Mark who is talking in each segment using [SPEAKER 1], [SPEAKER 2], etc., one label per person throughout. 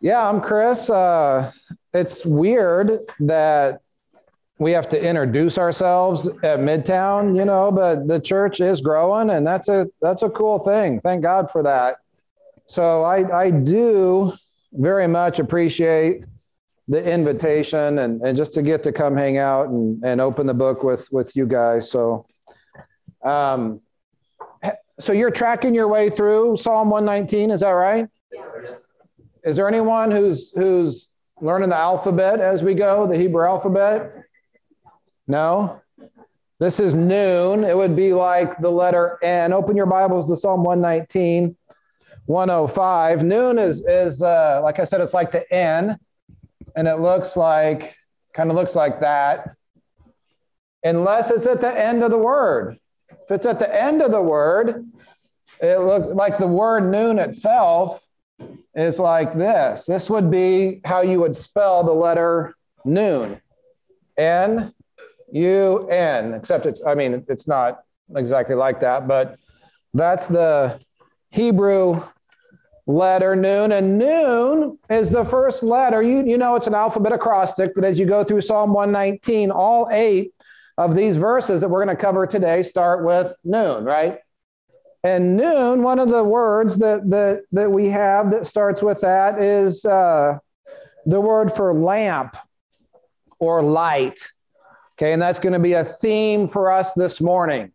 [SPEAKER 1] Yeah, I'm Chris. Uh, it's weird that we have to introduce ourselves at Midtown, you know, but the church is growing, and that's a that's a cool thing. Thank God for that. So I I do very much appreciate the invitation and, and just to get to come hang out and, and open the book with with you guys. So um so you're tracking your way through Psalm 119, is that right? Yes. Is there anyone who's who's learning the alphabet as we go, the Hebrew alphabet? No? This is noon. It would be like the letter N. Open your Bibles to Psalm 119, 105. Noon is, is uh, like I said, it's like the N, and it looks like, kind of looks like that, unless it's at the end of the word. If it's at the end of the word, it looks like the word noon itself is like this. This would be how you would spell the letter noon. N U N, except it's, I mean, it's not exactly like that, but that's the Hebrew letter noon. And noon is the first letter. You, you know, it's an alphabet acrostic that as you go through Psalm 119, all eight of these verses that we're going to cover today start with noon, right? And noon, one of the words that, that, that we have that starts with that is uh, the word for lamp or light. Okay, and that's going to be a theme for us this morning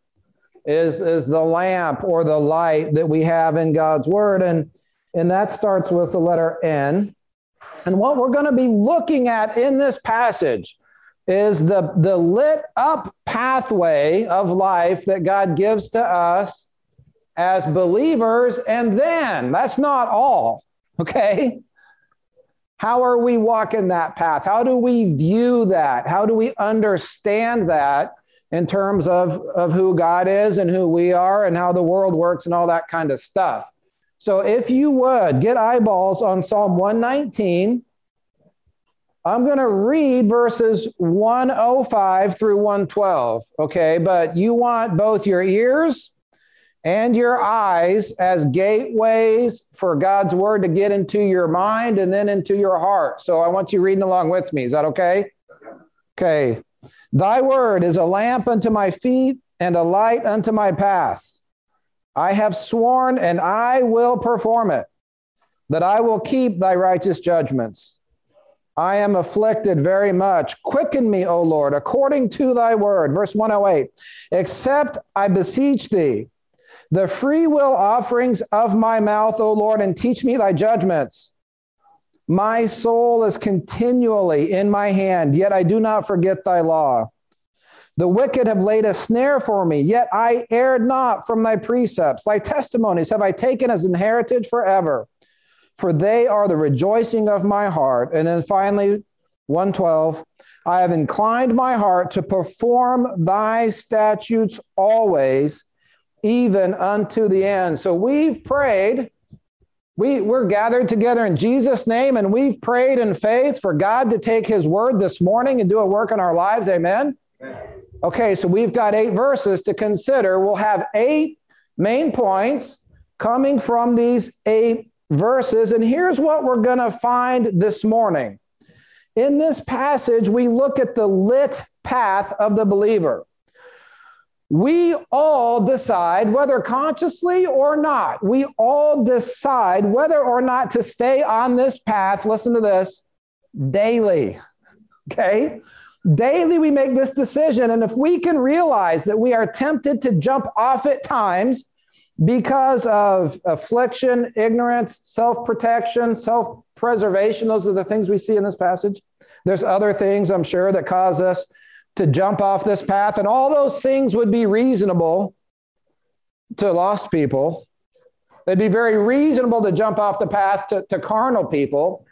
[SPEAKER 1] is, is the lamp or the light that we have in God's word. And, and that starts with the letter N. And what we're going to be looking at in this passage is the, the lit up pathway of life that God gives to us as believers. And then that's not all, okay? How are we walking that path? How do we view that? How do we understand that in terms of, of who God is and who we are and how the world works and all that kind of stuff? So, if you would get eyeballs on Psalm 119, I'm going to read verses 105 through 112. Okay. But you want both your ears and your eyes as gateways for God's word to get into your mind and then into your heart. So I want you reading along with me. Is that okay? Okay. Thy word is a lamp unto my feet and a light unto my path. I have sworn and I will perform it, that I will keep thy righteous judgments. I am afflicted very much. Quicken me, O Lord, according to thy word. Verse 108 Except I beseech thee the free will offerings of my mouth, O Lord, and teach me thy judgments. My soul is continually in my hand, yet I do not forget thy law. The wicked have laid a snare for me, yet I erred not from thy precepts. Thy testimonies have I taken as an heritage forever, for they are the rejoicing of my heart. And then finally, 112, I have inclined my heart to perform thy statutes always even unto the end. So we've prayed. We, we're gathered together in Jesus' name and we've prayed in faith for God to take his word this morning and do a work in our lives. Amen. Okay, so we've got eight verses to consider. We'll have eight main points coming from these eight verses. And here's what we're going to find this morning. In this passage, we look at the lit path of the believer we all decide, whether consciously or not, we all decide whether or not to stay on this path. Listen to this daily. Okay? Daily, we make this decision. And if we can realize that we are tempted to jump off at times because of affliction, ignorance, self protection, self preservation, those are the things we see in this passage. There's other things, I'm sure, that cause us to jump off this path. And all those things would be reasonable to lost people. It'd be very reasonable to jump off the path to, to carnal people,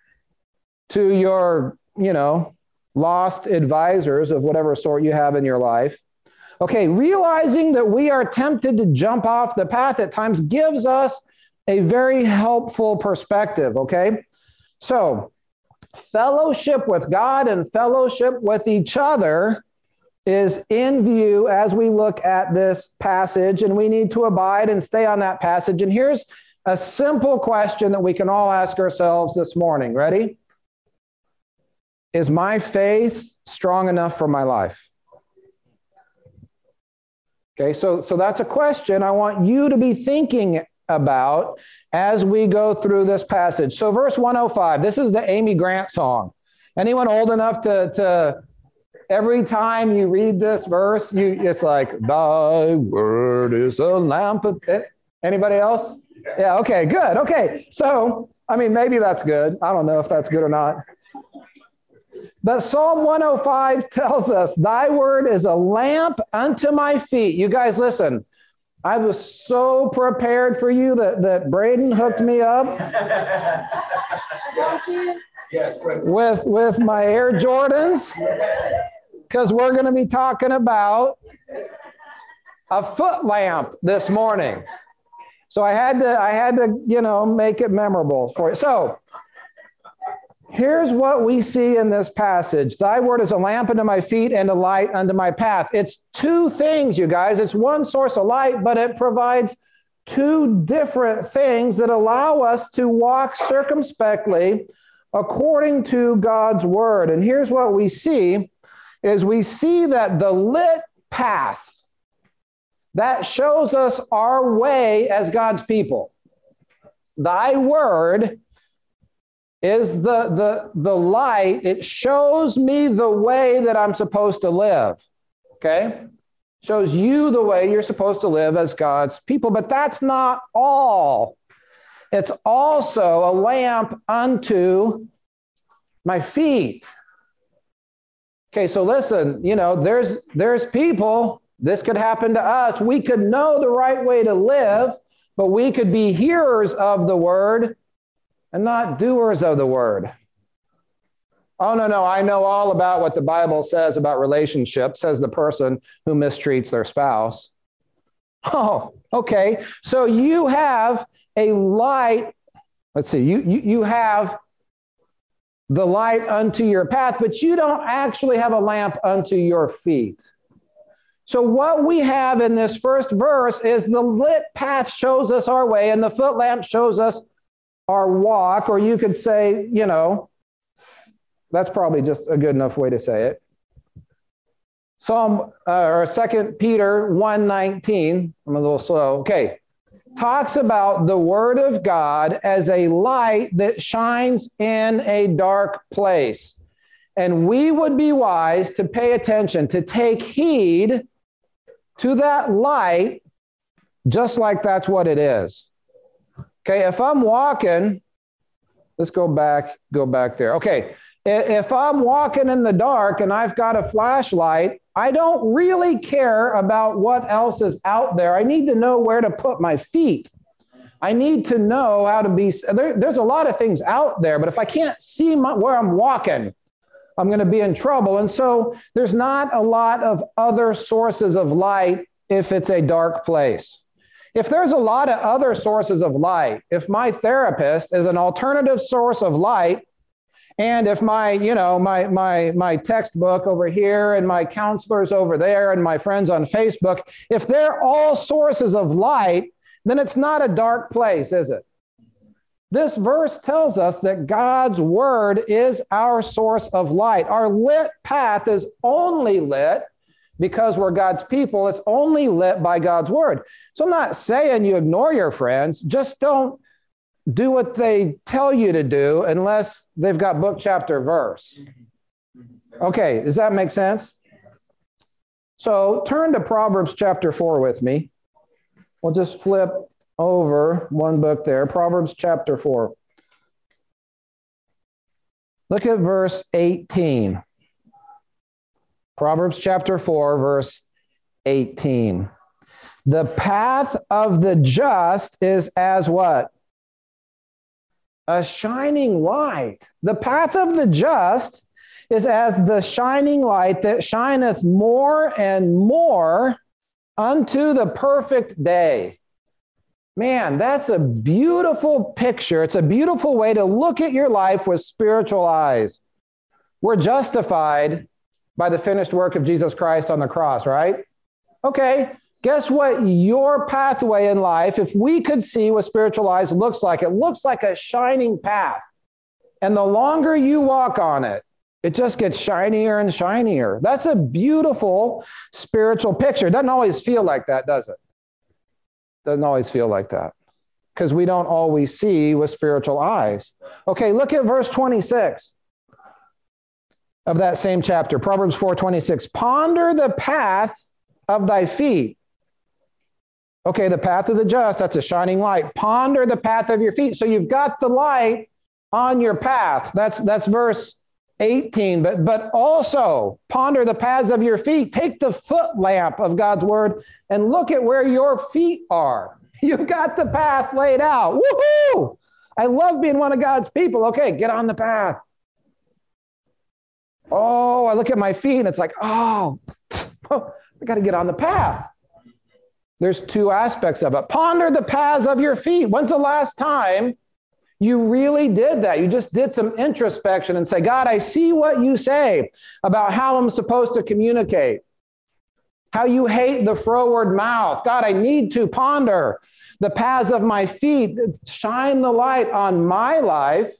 [SPEAKER 1] to your, you know, lost advisors of whatever sort you have in your life. Okay, realizing that we are tempted to jump off the path at times gives us a very helpful perspective. Okay, so fellowship with God and fellowship with each other is in view as we look at this passage, and we need to abide and stay on that passage. And here's a simple question that we can all ask ourselves this morning. Ready? Is my faith strong enough for my life? Okay, so, so that's a question I want you to be thinking about as we go through this passage. So, verse 105, this is the Amy Grant song. Anyone old enough to, to every time you read this verse, you it's like, Thy word is a lamp. Eh, anybody else? Yeah, okay, good. Okay. So, I mean, maybe that's good. I don't know if that's good or not. But Psalm 105 tells us, Thy word is a lamp unto my feet. You guys, listen. I was so prepared for you that, that Braden hooked me up with, with my Air Jordans because we're going to be talking about a foot lamp this morning. So I had to, I had to, you know, make it memorable for you. So Here's what we see in this passage Thy word is a lamp unto my feet and a light unto my path. It's two things, you guys. It's one source of light, but it provides two different things that allow us to walk circumspectly according to God's word. And here's what we see is we see that the lit path that shows us our way as God's people. Thy word is the, the, the light. It shows me the way that I'm supposed to live. Okay? Shows you the way you're supposed to live as God's people. But that's not all. It's also a lamp unto my feet. Okay, so listen, you know, there's there's people, this could happen to us. We could know the right way to live, but we could be hearers of the word and not doers of the word. Oh, no, no, I know all about what the Bible says about relationships, says the person who mistreats their spouse. Oh, okay. So you have a light. Let's see, you, you, you have the light unto your path, but you don't actually have a lamp unto your feet. So, what we have in this first verse is the lit path shows us our way, and the foot lamp shows us our walk, or you could say, you know, that's probably just a good enough way to say it. Psalm uh, or Second Peter 119, I'm a little slow. Okay. Talks about the word of God as a light that shines in a dark place. And we would be wise to pay attention, to take heed to that light, just like that's what it is. Okay, if I'm walking, let's go back, go back there. Okay, if I'm walking in the dark and I've got a flashlight, I don't really care about what else is out there. I need to know where to put my feet. I need to know how to be. There, there's a lot of things out there, but if I can't see my, where I'm walking, I'm going to be in trouble. And so there's not a lot of other sources of light if it's a dark place. If there's a lot of other sources of light, if my therapist is an alternative source of light, and if my, you know, my my my textbook over here and my counselors over there and my friends on Facebook, if they're all sources of light, then it's not a dark place, is it? This verse tells us that God's word is our source of light. Our lit path is only lit because we're God's people, it's only lit by God's word. So I'm not saying you ignore your friends, just don't do what they tell you to do unless they've got book, chapter, verse. Okay, does that make sense? So turn to Proverbs chapter 4 with me. We'll just flip over one book there, Proverbs chapter 4. Look at verse 18. Proverbs chapter 4, verse 18. The path of the just is as what? A shining light. The path of the just is as the shining light that shineth more and more unto the perfect day. Man, that's a beautiful picture. It's a beautiful way to look at your life with spiritual eyes. We're justified by the finished work of Jesus Christ on the cross, right? Okay, Guess what your pathway in life, if we could see what spiritual eyes looks like, it looks like a shining path. And the longer you walk on it, it just gets shinier and shinier. That's a beautiful spiritual picture. It doesn't always feel like that, does it? Doesn't always feel like that because we don't always see with spiritual eyes. Okay, look at verse 26 of that same chapter, Proverbs 4:26. Ponder the path of thy feet. Okay, the path of the just, that's a shining light. Ponder the path of your feet. So you've got the light on your path. That's that's verse 18. But but also ponder the paths of your feet. Take the foot lamp of God's word and look at where your feet are. You've got the path laid out. Woohoo! I love being one of God's people. Okay, get on the path. Oh, I look at my feet and it's like, oh, I got to get on the path. There's two aspects of it. Ponder the paths of your feet. When's the last time you really did that? You just did some introspection and say, God, I see what you say about how I'm supposed to communicate, how you hate the froward mouth. God, I need to ponder the paths of my feet, shine the light on my life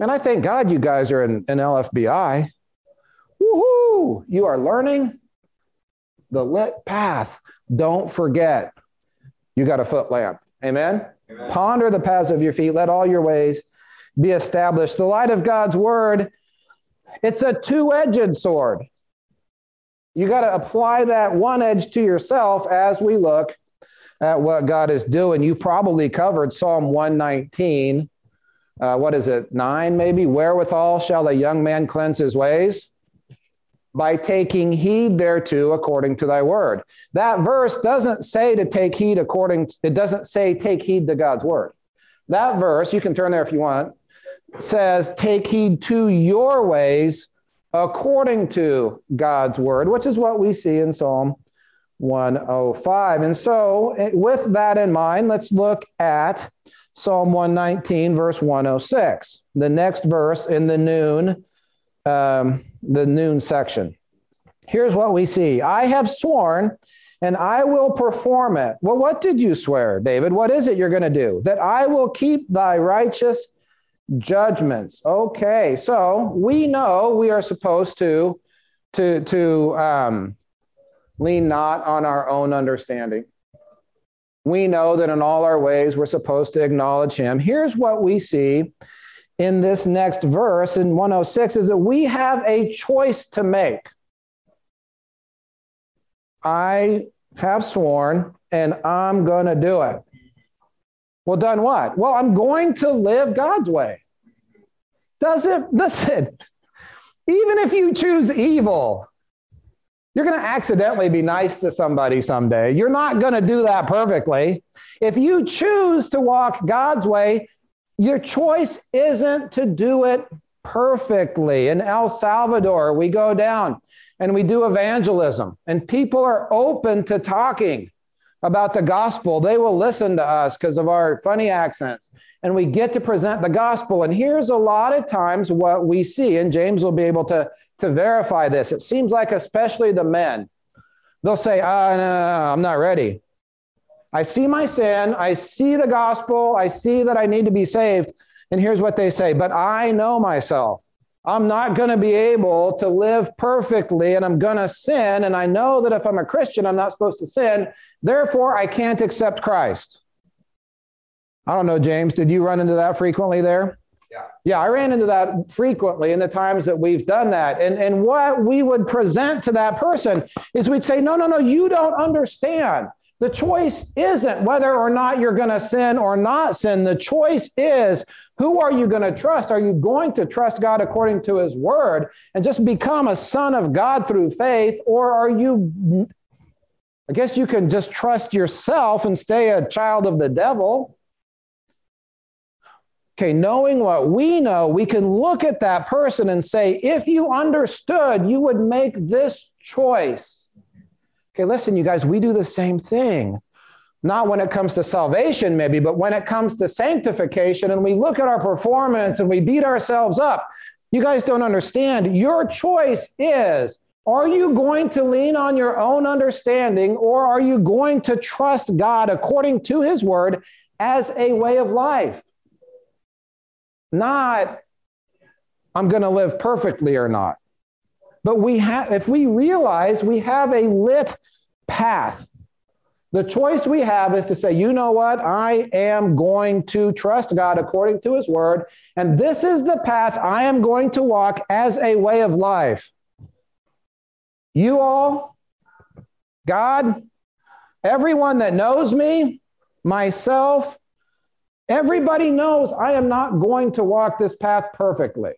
[SPEAKER 1] and I thank God you guys are in, in LFBI. Woohoo! You are learning the lit path. Don't forget, you got a foot lamp. Amen? Amen? Ponder the paths of your feet. Let all your ways be established. The light of God's word, it's a two edged sword. You got to apply that one edge to yourself as we look at what God is doing. You probably covered Psalm 119 uh, what is it, nine maybe? Wherewithal shall a young man cleanse his ways? By taking heed thereto according to thy word. That verse doesn't say to take heed according, to, it doesn't say take heed to God's word. That verse, you can turn there if you want, says take heed to your ways according to God's word, which is what we see in Psalm 105. And so, eh, with that in mind, let's look at Psalm 119, verse 106, the next verse in the noon, um, the noon section. Here's what we see I have sworn and I will perform it. Well, what did you swear, David? What is it you're going to do? That I will keep thy righteous judgments. Okay, so we know we are supposed to to to um, lean not on our own understanding we know that in all our ways we're supposed to acknowledge him. Here's what we see in this next verse in 106 is that we have a choice to make. I have sworn and I'm going to do it. Well, done what? Well, I'm going to live God's way. Does it? Listen, even if you choose evil, you're going to accidentally be nice to somebody someday. You're not going to do that perfectly. If you choose to walk God's way, your choice isn't to do it perfectly. In El Salvador, we go down and we do evangelism, and people are open to talking about the gospel. They will listen to us because of our funny accents, and we get to present the gospel. And here's a lot of times what we see, and James will be able to to verify this. It seems like, especially the men, they'll say, ah, no, I'm not ready. I see my sin. I see the gospel. I see that I need to be saved. And here's what they say, but I know myself. I'm not going to be able to live perfectly and I'm going to sin. And I know that if I'm a Christian, I'm not supposed to sin. Therefore, I can't accept Christ. I don't know, James, did you run into that frequently there?
[SPEAKER 2] Yeah.
[SPEAKER 1] Yeah, I ran into that frequently in the times that we've done that. And, and what we would present to that person is we'd say, no, no, no, you don't understand. The choice isn't whether or not you're going to sin or not sin. The choice is who are you going to trust? Are you going to trust God according to his word and just become a son of God through faith? Or are you, I guess you can just trust yourself and stay a child of the devil? Okay, knowing what we know, we can look at that person and say, if you understood, you would make this choice. Okay, listen, you guys, we do the same thing. Not when it comes to salvation, maybe, but when it comes to sanctification, and we look at our performance and we beat ourselves up. You guys don't understand. Your choice is Are you going to lean on your own understanding or are you going to trust God according to his word as a way of life? Not, I'm going to live perfectly or not. But we have, if we realize we have a lit path, the choice we have is to say, you know what? I am going to trust God according to his word. And this is the path I am going to walk as a way of life. You all, God, everyone that knows me, myself, everybody knows I am not going to walk this path perfectly.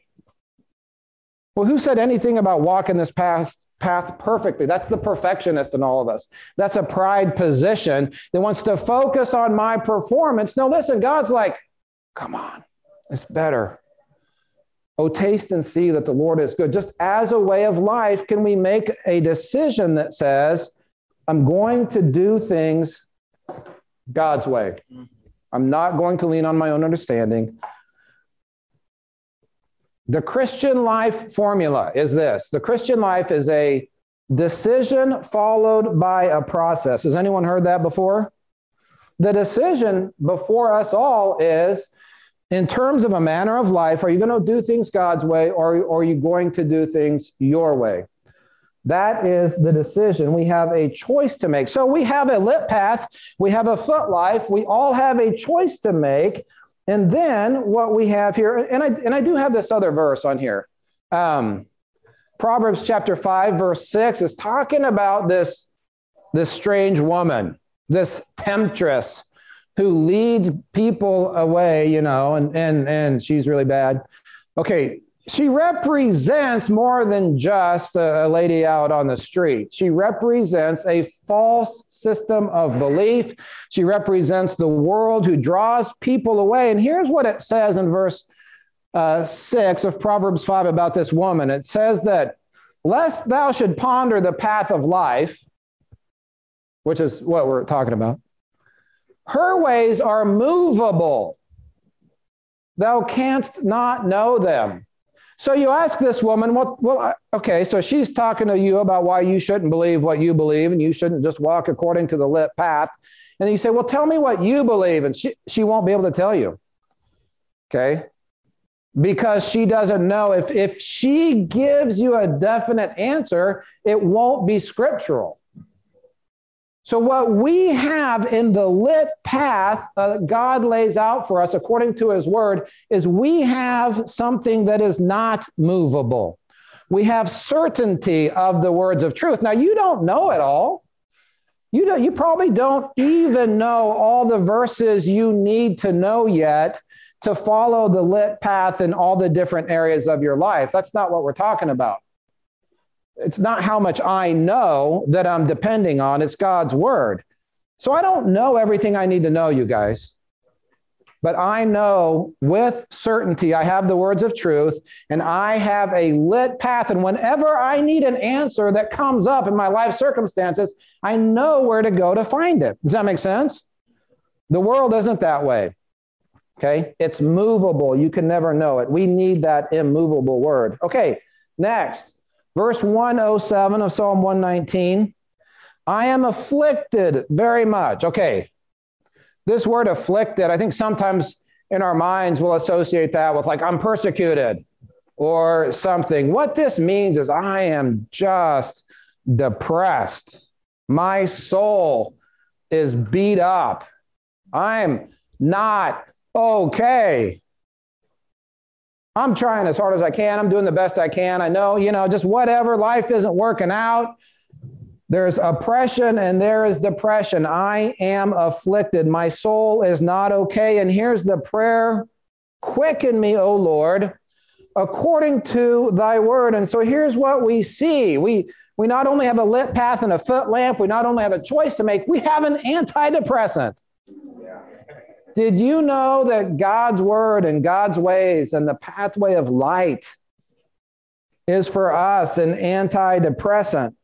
[SPEAKER 1] Well, who said anything about walking this path, path perfectly? That's the perfectionist in all of us. That's a pride position that wants to focus on my performance. Now, listen, God's like, come on, it's better. Oh, taste and see that the Lord is good. Just as a way of life, can we make a decision that says, I'm going to do things God's way? I'm not going to lean on my own understanding. The Christian life formula is this the Christian life is a decision followed by a process. Has anyone heard that before? The decision before us all is in terms of a manner of life, are you going to do things God's way or, or are you going to do things your way? That is the decision. We have a choice to make. So we have a lit path, we have a foot life, we all have a choice to make. And then what we have here, and I, and I do have this other verse on here. Um, Proverbs chapter 5, verse 6 is talking about this, this strange woman, this temptress who leads people away, you know, and and and she's really bad. Okay, she represents more than just a, lady out on the street. She represents a false system of belief. She represents the world who draws people away. And here's what it says in verse uh, 6 of Proverbs 5 about this woman it says that, lest thou should ponder the path of life, which is what we're talking about, her ways are movable. Thou canst not know them. So you ask this woman, well, well, okay, so she's talking to you about why you shouldn't believe what you believe and you shouldn't just walk according to the lit path. And you say, well, tell me what you believe. And she, she won't be able to tell you. Okay. Because she doesn't know. If, if she gives you a definite answer, it won't be scriptural. So, what we have in the lit path uh, God lays out for us according to his word is we have something that is not movable. We have certainty of the words of truth. Now, you don't know it all. You, don't, you probably don't even know all the verses you need to know yet to follow the lit path in all the different areas of your life. That's not what we're talking about it's not how much I know that I'm depending on, it's God's word. So I don't know everything I need to know, you guys. But I know with certainty I have the words of truth and I have a lit path. And whenever I need an answer that comes up in my life circumstances, I know where to go to find it. Does that make sense? The world isn't that way. Okay. It's movable. You can never know it. We need that immovable word. Okay. Next. Verse 107 of Psalm 119 I am afflicted very much. Okay. This word afflicted, I think sometimes in our minds we'll associate that with like, I'm persecuted or something. What this means is I am just depressed. My soul is beat up. I'm not okay. I'm trying as hard as I can. I'm doing the best I can. I know, you know, just whatever. Life isn't working out. There's oppression and there is depression. I am afflicted. My soul is not okay. And here's the prayer Quicken me, O Lord, according to thy word. And so here's what we see. We, we not only have a lit path and a foot lamp, we not only have a choice to make, we have an antidepressant. Did you know that God's word and God's ways and the pathway of light is for us an antidepressant?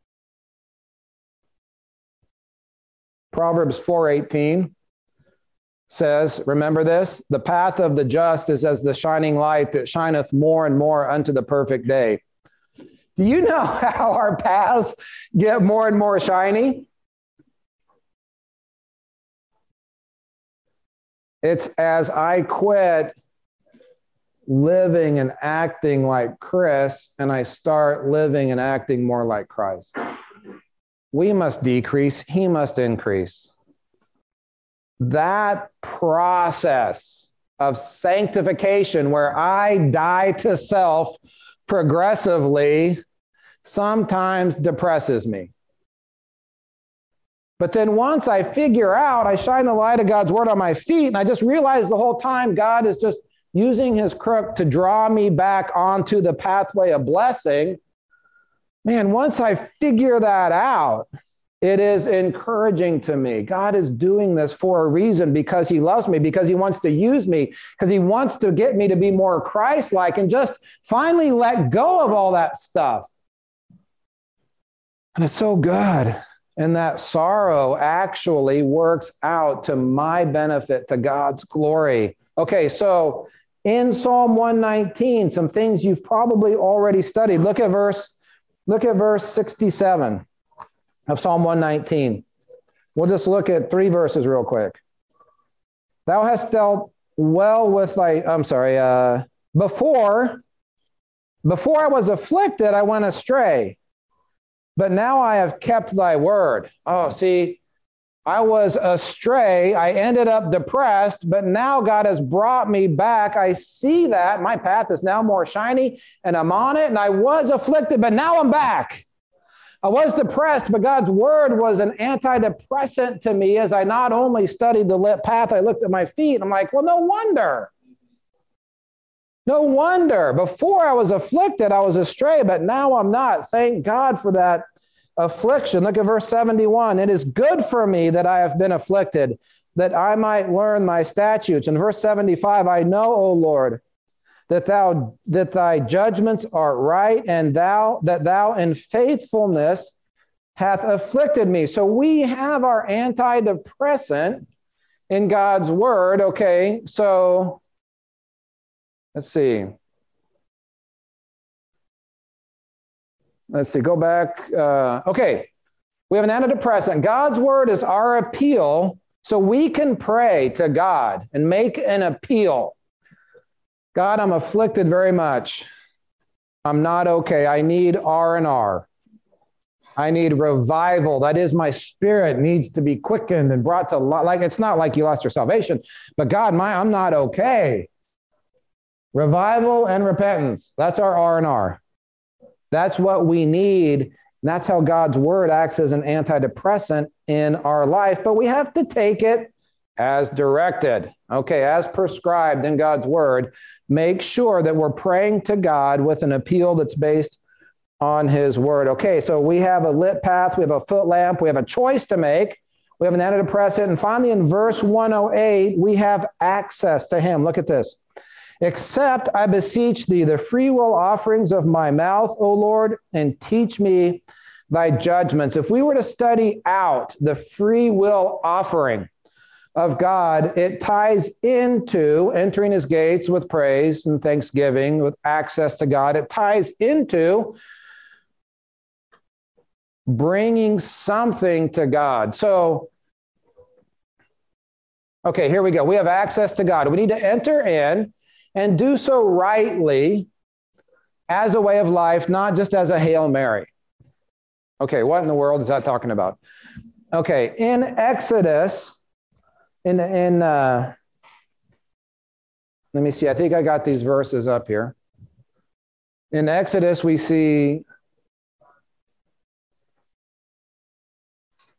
[SPEAKER 1] Proverbs 4:18 says, remember this, the path of the just is as the shining light that shineth more and more unto the perfect day. Do you know how our paths get more and more shiny? It's as I quit living and acting like Chris and I start living and acting more like Christ. We must decrease, he must increase. That process of sanctification, where I die to self progressively, sometimes depresses me. But then once I figure out, I shine the light of God's word on my feet, and I just realize the whole time God is just using his crook to draw me back onto the pathway of blessing. Man, once I figure that out, it is encouraging to me. God is doing this for a reason because he loves me, because he wants to use me, because he wants to get me to be more Christ like and just finally let go of all that stuff. And it's so good. And that sorrow actually works out to my benefit, to God's glory. Okay, so in Psalm 119, some things you've probably already studied. Look at verse, look at verse 67 of Psalm 119. We'll just look at three verses real quick. Thou hast dealt well with thy, I'm sorry, uh, before, before I was afflicted, I went astray but now I have kept thy word. Oh, see, I was astray. I ended up depressed, but now God has brought me back. I see that my path is now more shiny and I'm on it. And I was afflicted, but now I'm back. I was depressed, but God's word was an antidepressant to me as I not only studied the path, I looked at my feet. I'm like, well, no wonder. No wonder. Before I was afflicted, I was astray, but now I'm not. Thank God for that affliction. Look at verse 71. It is good for me that I have been afflicted, that I might learn thy statutes. In verse 75, I know, O Lord, that thou that thy judgments are right, and thou that thou in faithfulness hath afflicted me. So we have our antidepressant in God's word. Okay, so Let's see. Let's see, go back. Uh, okay, we have an antidepressant. God's word is our appeal, so we can pray to God and make an appeal. God, I'm afflicted very much. I'm not okay. I need R and R. I need revival. That is, my spirit needs to be quickened and brought to life. Like it's not like you lost your salvation, but God, my I'm not okay. Revival and repentance. That's our R&R. That's what we need. That's how God's word acts as an antidepressant in our life, but we have to take it as directed. Okay, as prescribed in God's word, make sure that we're praying to God with an appeal that's based on his word. Okay, so we have a lit path, we have a foot lamp, we have a choice to make. We have an antidepressant. And finally, in verse 108, we have access to him. Look at this. Accept, I beseech thee, the free will offerings of my mouth, O Lord, and teach me thy judgments. If we were to study out the free will offering of God, it ties into entering his gates with praise and thanksgiving, with access to God. It ties into bringing something to God. So, okay, here we go. We have access to God. We need to enter in and do so rightly as a way of life, not just as a Hail Mary. Okay, what in the world is that talking about? Okay, in Exodus, in, in uh, let me see, I think I got these verses up here. In Exodus, we see,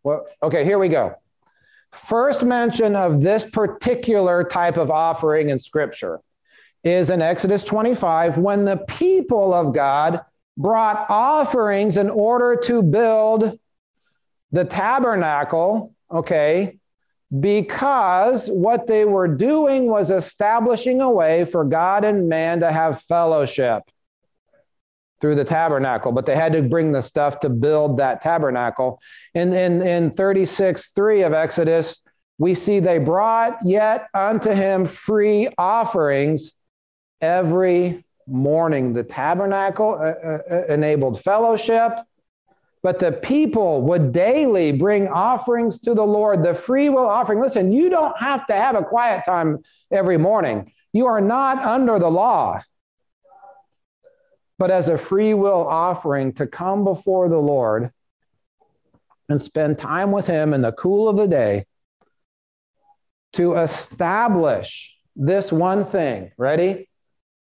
[SPEAKER 1] well, okay, here we go. First mention of this particular type of offering in Scripture is in Exodus 25 when the people of God brought offerings in order to build the tabernacle, okay, because what they were doing was establishing a way for God and man to have fellowship through the tabernacle, but they had to bring the stuff to build that tabernacle. And in, in 36 3 of Exodus, we see they brought yet unto him free offerings every morning. The tabernacle uh, uh, uh, enabled fellowship, but the people would daily bring offerings to the Lord, the free will offering. Listen, you don't have to have a quiet time every morning. You are not under the law. But as a free will offering to come before the Lord and spend time with Him in the cool of the day to establish this one thing. Ready?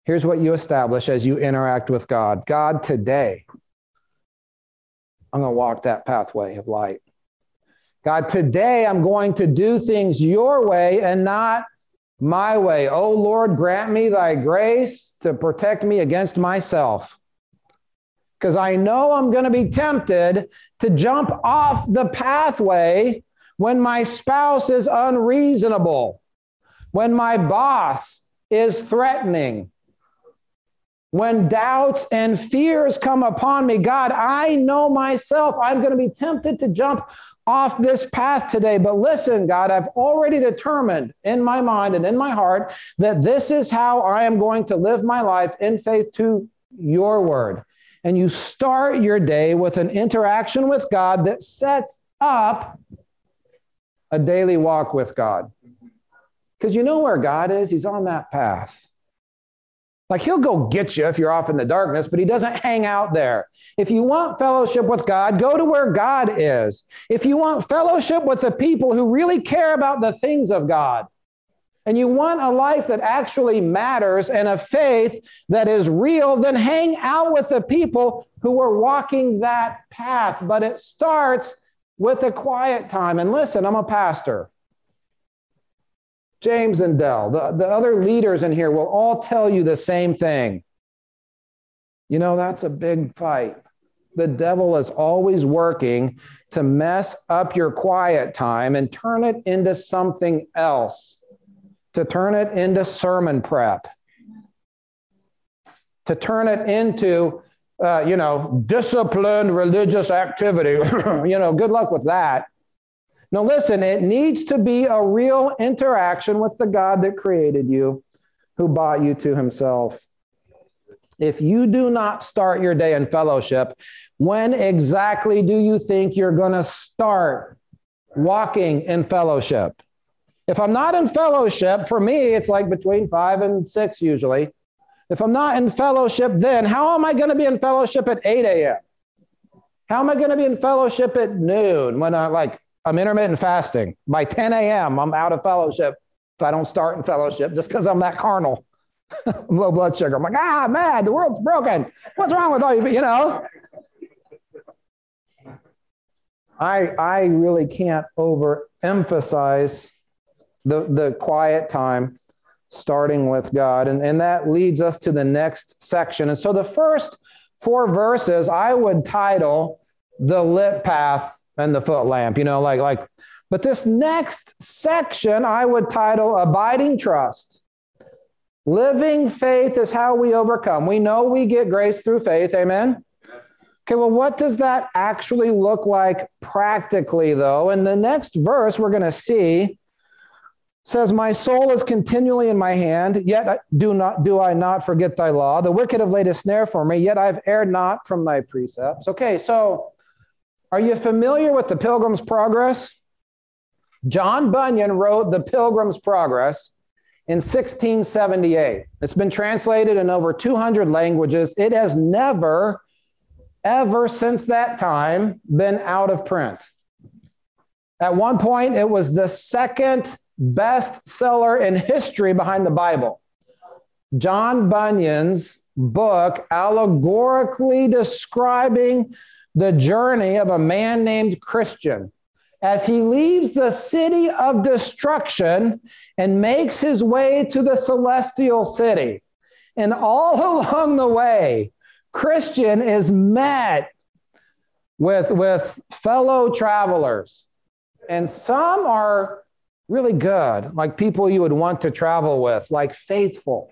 [SPEAKER 1] Here's what you establish as you interact with God God, today, I'm going to walk that pathway of light. God, today I'm going to do things your way and not my way. Oh Lord, grant me thy grace to protect me against myself. Because I know I'm going to be tempted to jump off the pathway when my spouse is unreasonable, when my boss is threatening, when doubts and fears come upon me, God, I know myself. I'm going to be tempted to jump off this path today. But listen, God, I've already determined in my mind and in my heart that this is how I am going to live my life in faith to your word. And you start your day with an interaction with God that sets up a daily walk with God. Because you know where God is, He's on that path. Like he'll go get you if you're off in the darkness, but he doesn't hang out there. If you want fellowship with God, go to where God is. If you want fellowship with the people who really care about the things of God, and you want a life that actually matters and a faith that is real, then hang out with the people who are walking that path. But it starts with a quiet time. And listen, I'm a pastor. James and Dell, the, the other leaders in here will all tell you the same thing. You know, that's a big fight. The devil is always working to mess up your quiet time and turn it into something else, to turn it into sermon prep, to turn it into, uh, you know, disciplined religious activity. you know, good luck with that. Now, listen, it needs to be a real interaction with the God that created you, who bought you to himself. If you do not start your day in fellowship, when exactly do you think you're going to start walking in fellowship? If I'm not in fellowship, for me, it's like between five and six usually. If I'm not in fellowship, then how am I going to be in fellowship at 8 a.m.? How am I going to be in fellowship at noon when I like I'm intermittent fasting. By 10 a.m., I'm out of fellowship if I don't start in fellowship just because I'm that carnal. I'm low blood sugar. I'm like, ah, I'm mad. the world's broken. What's wrong with all you? You know? I, I really can't overemphasize the, the quiet time starting with God. And, and that leads us to the next section. And so the first four verses I would title the lit path and the foot lamp, you know, like, like, but this next section I would title Abiding Trust. Living faith is how we overcome. We know we get grace through faith. Amen. Okay, well, what does that actually look like practically, though? In the next verse, we're going to see says, My soul is continually in my hand, yet do not do I not forget thy law. The wicked have laid a snare for me, yet I've erred not from thy precepts. Okay, so are you familiar with the Pilgrim's Progress? John Bunyan wrote the Pilgrim's Progress in 1678. It's been translated in over 200 languages. It has never, ever since that time been out of print. At one point, it was the second best seller in history behind the Bible. John Bunyan's book allegorically describing the journey of a man named Christian as he leaves the city of destruction and makes his way to the celestial city. And all along the way, Christian is met with, with fellow travelers. And some are really good, like people you would want to travel with, like faithful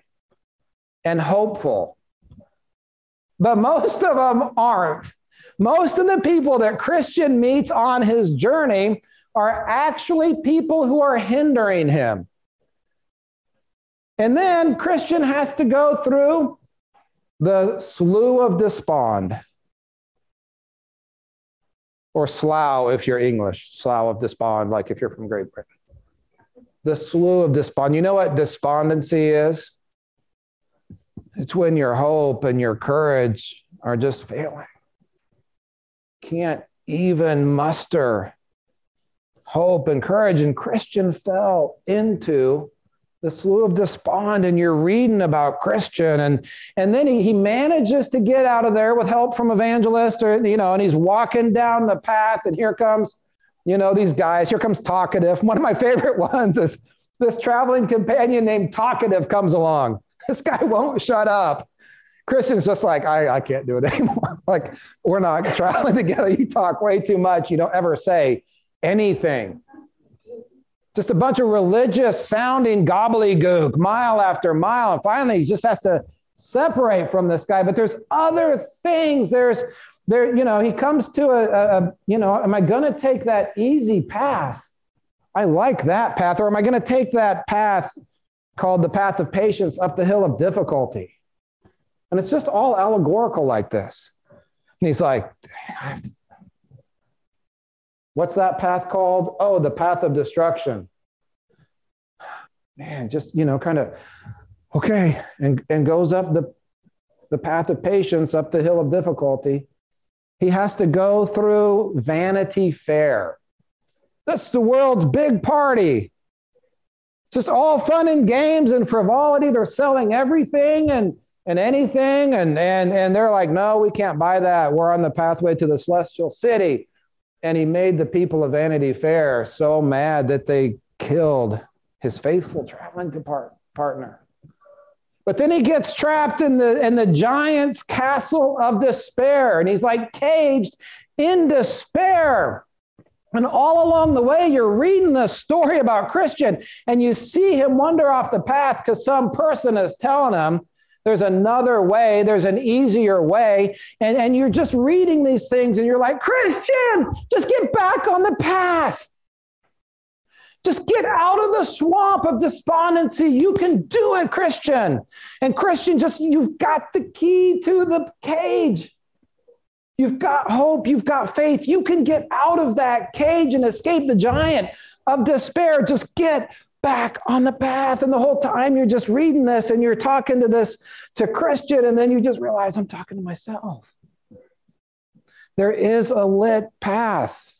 [SPEAKER 1] and hopeful. But most of them aren't. Most of the people that Christian meets on his journey are actually people who are hindering him. And then Christian has to go through The Slough of Despond, or Slough if you're English, Slough of Despond, like if you're from Great Britain. The Slough of Despond. You know what despondency is? It's when your hope and your courage are just failing. Can't even muster hope and courage. And Christian fell into the slough of despond and you're reading about christian and and then he, he manages to get out of there with help from evangelist or you know and he's walking down the path and here comes you know these guys here comes talkative. One of my favorite ones is this traveling companion named talkative comes along. This guy won't shut up christian's just like i, I can't do it anymore like we're not traveling together you talk way too much you don't ever say anything just a bunch of religious sounding gobbledygook mile after mile. And finally, he just has to separate from this guy. But there's other things. There's there, you know, he comes to a, a you know, am I going to take that easy path? I like that path, or am I going to take that path called the path of patience up the hill of difficulty? And it's just all allegorical like this. And he's like, What's that path called? Oh, the path of destruction. Man, just, you know, kind of, okay, and, and goes up the, the path of patience, up the hill of difficulty. He has to go through Vanity Fair. That's the world's big party. Just all fun and games and frivolity. They're selling everything and, and anything. And, and, and they're like, no, we can't buy that. We're on the pathway to the celestial city. And he made the people of Vanity Fair so mad that they killed his faithful traveling partner. But then he gets trapped in the, in the giant's castle of despair, and he's like caged in despair. And all along the way, you're reading the story about Christian, and you see him wander off the path because some person is telling him there's another way, there's an easier way. And, and you're just reading these things and you're like, Christian, just get back on the path. Just get out of the swamp of despondency. You can do it, Christian. And Christian, just you've got the key to the cage. You've got hope, you've got faith. You can get out of that cage and escape the giant of despair. Just get back on the path. And the whole time you're just reading this and you're talking to this to Christian, and then you just realize I'm talking to myself. There is a lit path.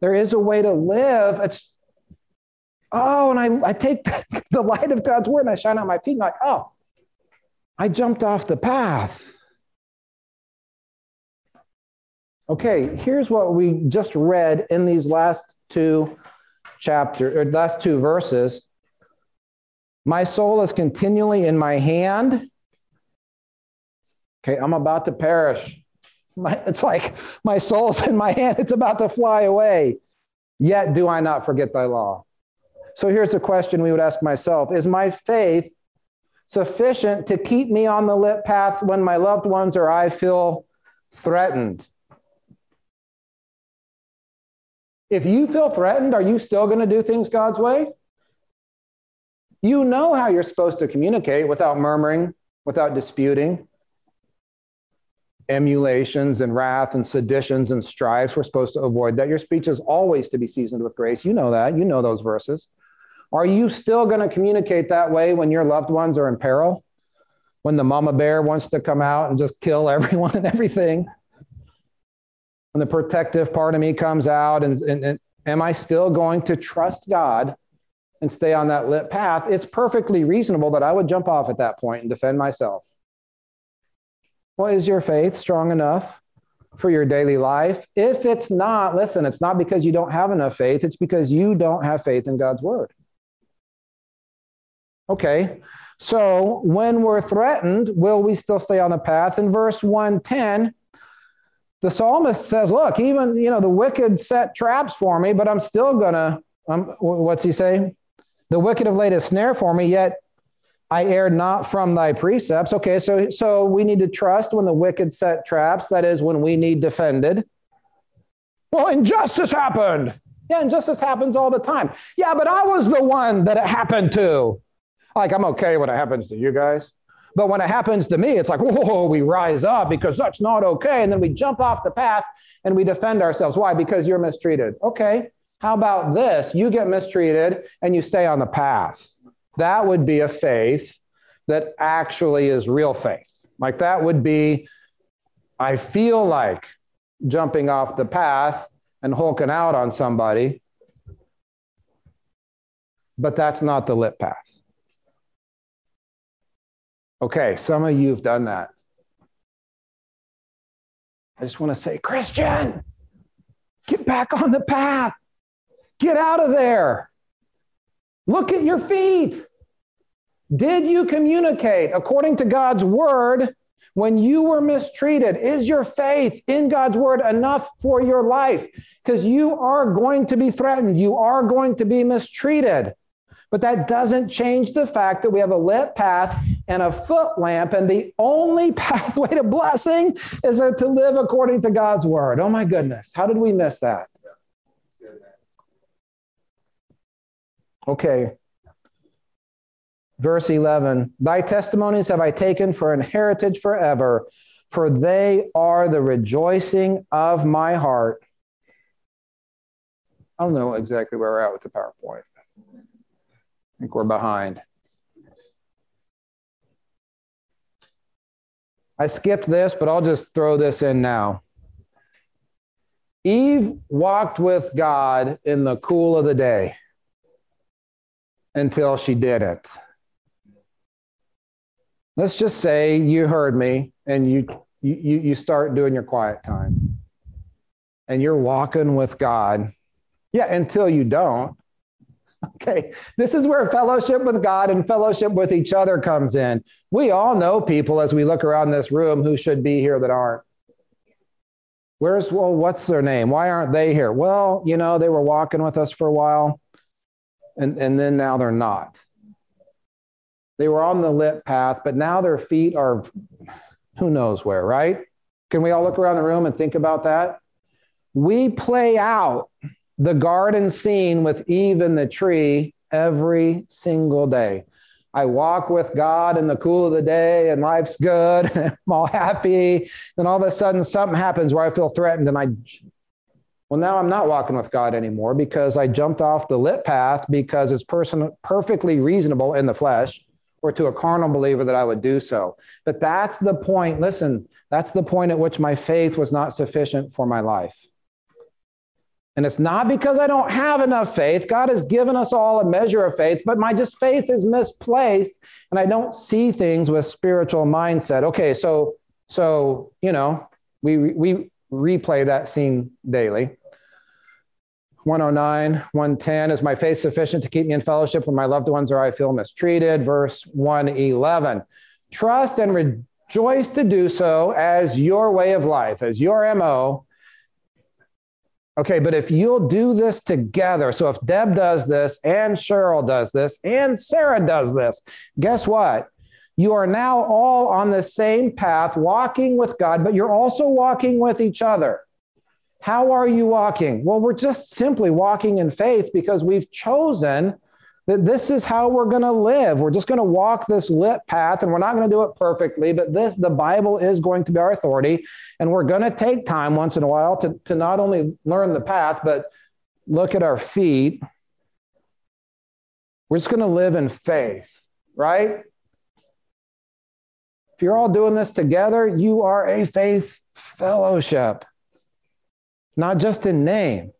[SPEAKER 1] There is a way to live. It's oh, and I, I take the light of God's word and I shine on my feet, and like, oh, I jumped off the path. Okay, here's what we just read in these last two chapter or last two verses. My soul is continually in my hand. Okay, I'm about to perish. My, it's like my soul's in my hand, it's about to fly away. Yet do I not forget thy law. So here's the question we would ask myself Is my faith sufficient to keep me on the lit path when my loved ones or I feel threatened? If you feel threatened, are you still going to do things God's way? You know how you're supposed to communicate without murmuring, without disputing. Emulations and wrath and seditions and strifes, we're supposed to avoid that. Your speech is always to be seasoned with grace. You know that. You know those verses. Are you still going to communicate that way when your loved ones are in peril? When the mama bear wants to come out and just kill everyone and everything? When the protective part of me comes out and, and, and am i still going to trust god and stay on that lit path? It's perfectly reasonable that i would jump off at that point and defend myself. Well is your faith strong enough for your daily life? If it's not listen it's not because you don't have enough faith. It's because you don't have faith in god's word. Okay so when we're threatened will we still stay on the path? In verse 110 the psalmist says, look, even, you know, the wicked set traps for me, but I'm still gonna, um, what's he say? The wicked have laid a snare for me, yet I erred not from thy precepts. Okay, so so we need to trust when the wicked set traps. That is when we need defended. Well, injustice happened. Yeah, injustice happens all the time. Yeah, but I was the one that it happened to. Like I'm okay when it happens to you guys, But when it happens to me, it's like, whoa, we rise up because that's not okay. And then we jump off the path and we defend ourselves. Why? Because you're mistreated. Okay. How about this? You get mistreated and you stay on the path. That would be a faith that actually is real faith. Like that would be, I feel like jumping off the path and hulking out on somebody, but that's not the lit path. Okay, some of you have done that. I just want to say, Christian, get back on the path. Get out of there. Look at your feet. Did you communicate according to God's word when you were mistreated? Is your faith in God's word enough for your life? Because you are going to be threatened, you are going to be mistreated. But that doesn't change the fact that we have a lit path and a foot lamp, and the only pathway to blessing is to live according to God's word. Oh my goodness, how did we miss that? Okay. Verse 11 Thy testimonies have I taken for an heritage forever, for they are the rejoicing of my heart. I don't know exactly where we're at with the PowerPoint. I think we're behind. I skipped this, but I'll just throw this in now. Eve walked with God in the cool of the day until she didn't. Let's just say you heard me and you, you, you start doing your quiet time and you're walking with God. Yeah, until you don't. Okay, this is where fellowship with God and fellowship with each other comes in. We all know people as we look around this room who should be here that aren't. Where's, well, what's their name? Why aren't they here? Well, you know, they were walking with us for a while and, and then now they're not. They were on the lit path, but now their feet are who knows where, right? Can we all look around the room and think about that? We play out the garden scene with Eve in the tree every single day. I walk with God in the cool of the day and life's good. I'm all happy. Then all of a sudden something happens where I feel threatened and I, well, now I'm not walking with God anymore because I jumped off the lit path because it's person, perfectly reasonable in the flesh or to a carnal believer that I would do so. But that's the point. Listen, that's the point at which my faith was not sufficient for my life. And it's not because I don't have enough faith. God has given us all a measure of faith, but my just faith is misplaced and I don't see things with spiritual mindset. Okay, so so, you know, we we replay that scene daily. 109, 110 is my faith sufficient to keep me in fellowship with my loved ones or I feel mistreated. Verse 111. Trust and rejoice to do so as your way of life, as your MO Okay, but if you'll do this together, so if Deb does this and Cheryl does this and Sarah does this, guess what? You are now all on the same path, walking with God, but you're also walking with each other. How are you walking? Well, we're just simply walking in faith because we've chosen that this is how we're going to live. We're just going to walk this lit path and we're not going to do it perfectly, but this the Bible is going to be our authority and we're going to take time once in a while to to not only learn the path but look at our feet. We're just going to live in faith, right? If you're all doing this together, you are a faith fellowship. Not just in name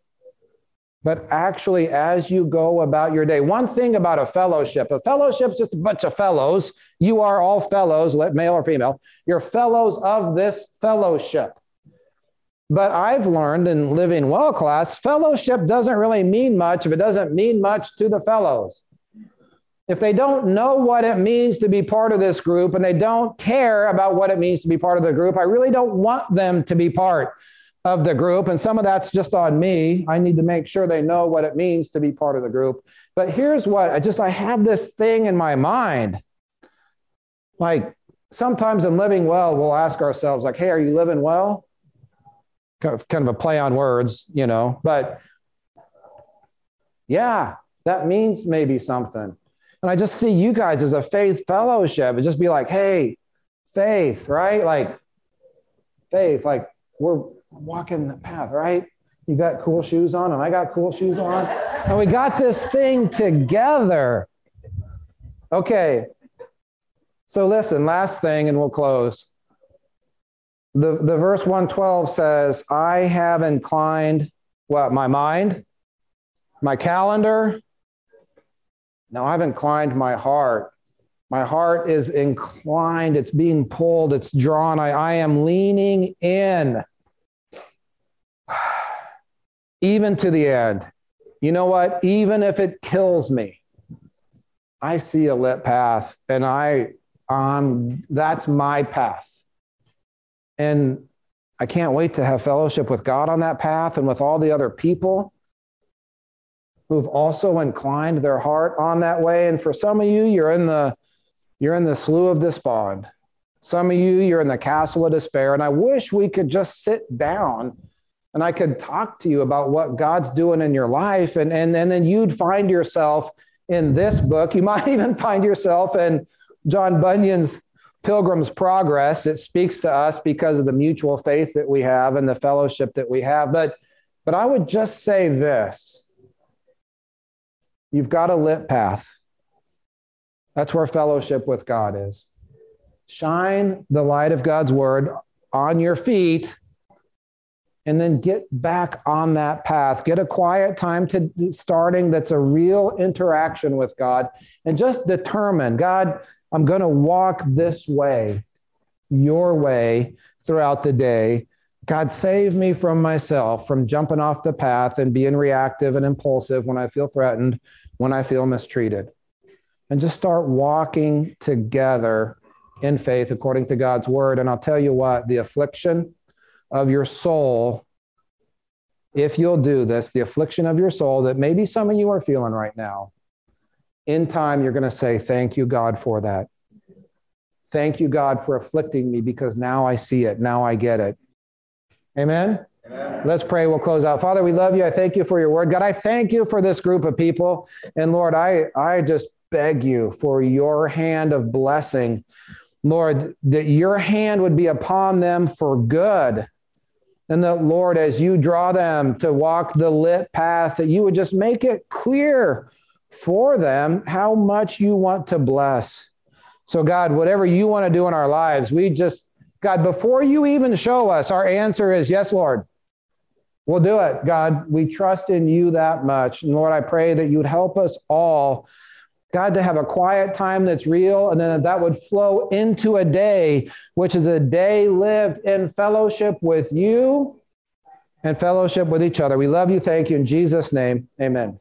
[SPEAKER 1] but actually as you go about your day. One thing about a fellowship a fellowship is just a bunch of fellows. You are all fellows, male or female. You're fellows of this fellowship. But I've learned in living well class, fellowship doesn't really mean much if it doesn't mean much to the fellows. If they don't know what it means to be part of this group and they don't care about what it means to be part of the group, I really don't want them to be part of the group. And some of that's just on me. I need to make sure they know what it means to be part of the group. But here's what I just, I have this thing in my mind. Like sometimes in living well, we'll ask ourselves, like, hey, are you living well? Kind of, kind of a play on words, you know, but yeah, that means maybe something. And I just see you guys as a faith fellowship and just be like, hey, faith, right? Like, faith, like we're walking the path, right? You got cool shoes on, and I got cool shoes on. And we got this thing together. Okay. So listen, last thing, and we'll close. The, the verse 112 says, I have inclined what? My mind? My calendar? No, I've inclined my heart. My heart is inclined, it's being pulled, it's drawn. I, I am leaning in even to the end. You know what? Even if it kills me, I see a lit path and I um that's my path. And I can't wait to have fellowship with God on that path and with all the other people who've also inclined their heart on that way. And for some of you, you're in the you're in the slough of despond. Some of you, you're in the castle of despair. And I wish we could just sit down and I could talk to you about what God's doing in your life. And, and, and then you'd find yourself in this book. You might even find yourself in John Bunyan's Pilgrim's Progress. It speaks to us because of the mutual faith that we have and the fellowship that we have. But, but I would just say this you've got a lit path. That's where fellowship with God is. Shine the light of God's word on your feet and then get back on that path. Get a quiet time to starting that's a real interaction with God and just determine, God, I'm going to walk this way, your way throughout the day. God, save me from myself, from jumping off the path and being reactive and impulsive when I feel threatened, when I feel mistreated. And just start walking together in faith according to God's word. And I'll tell you what, the affliction, of your soul, if you'll do this, the affliction of your soul that maybe some of you are feeling right now, in time, you're going to say, Thank you, God, for that. Thank you, God, for afflicting me because now I see it. Now I get it. Amen? Amen. Let's pray. We'll close out. Father, we love you. I thank you for your word. God, I thank you for this group of people. And Lord, I, I just beg you for your hand of blessing. Lord, that your hand would be upon them for good. And that, Lord, as you draw them to walk the lit path, that you would just make it clear for them how much you want to bless. So, God, whatever you want to do in our lives, we just, God, before you even show us, our answer is yes, Lord. We'll do it, God. We trust in you that much. And Lord, I pray that you would help us all God, to have a quiet time that's real, and then that would flow into a day, which is a day lived in fellowship with you and fellowship with each other. We love you. Thank you. In Jesus' name, amen.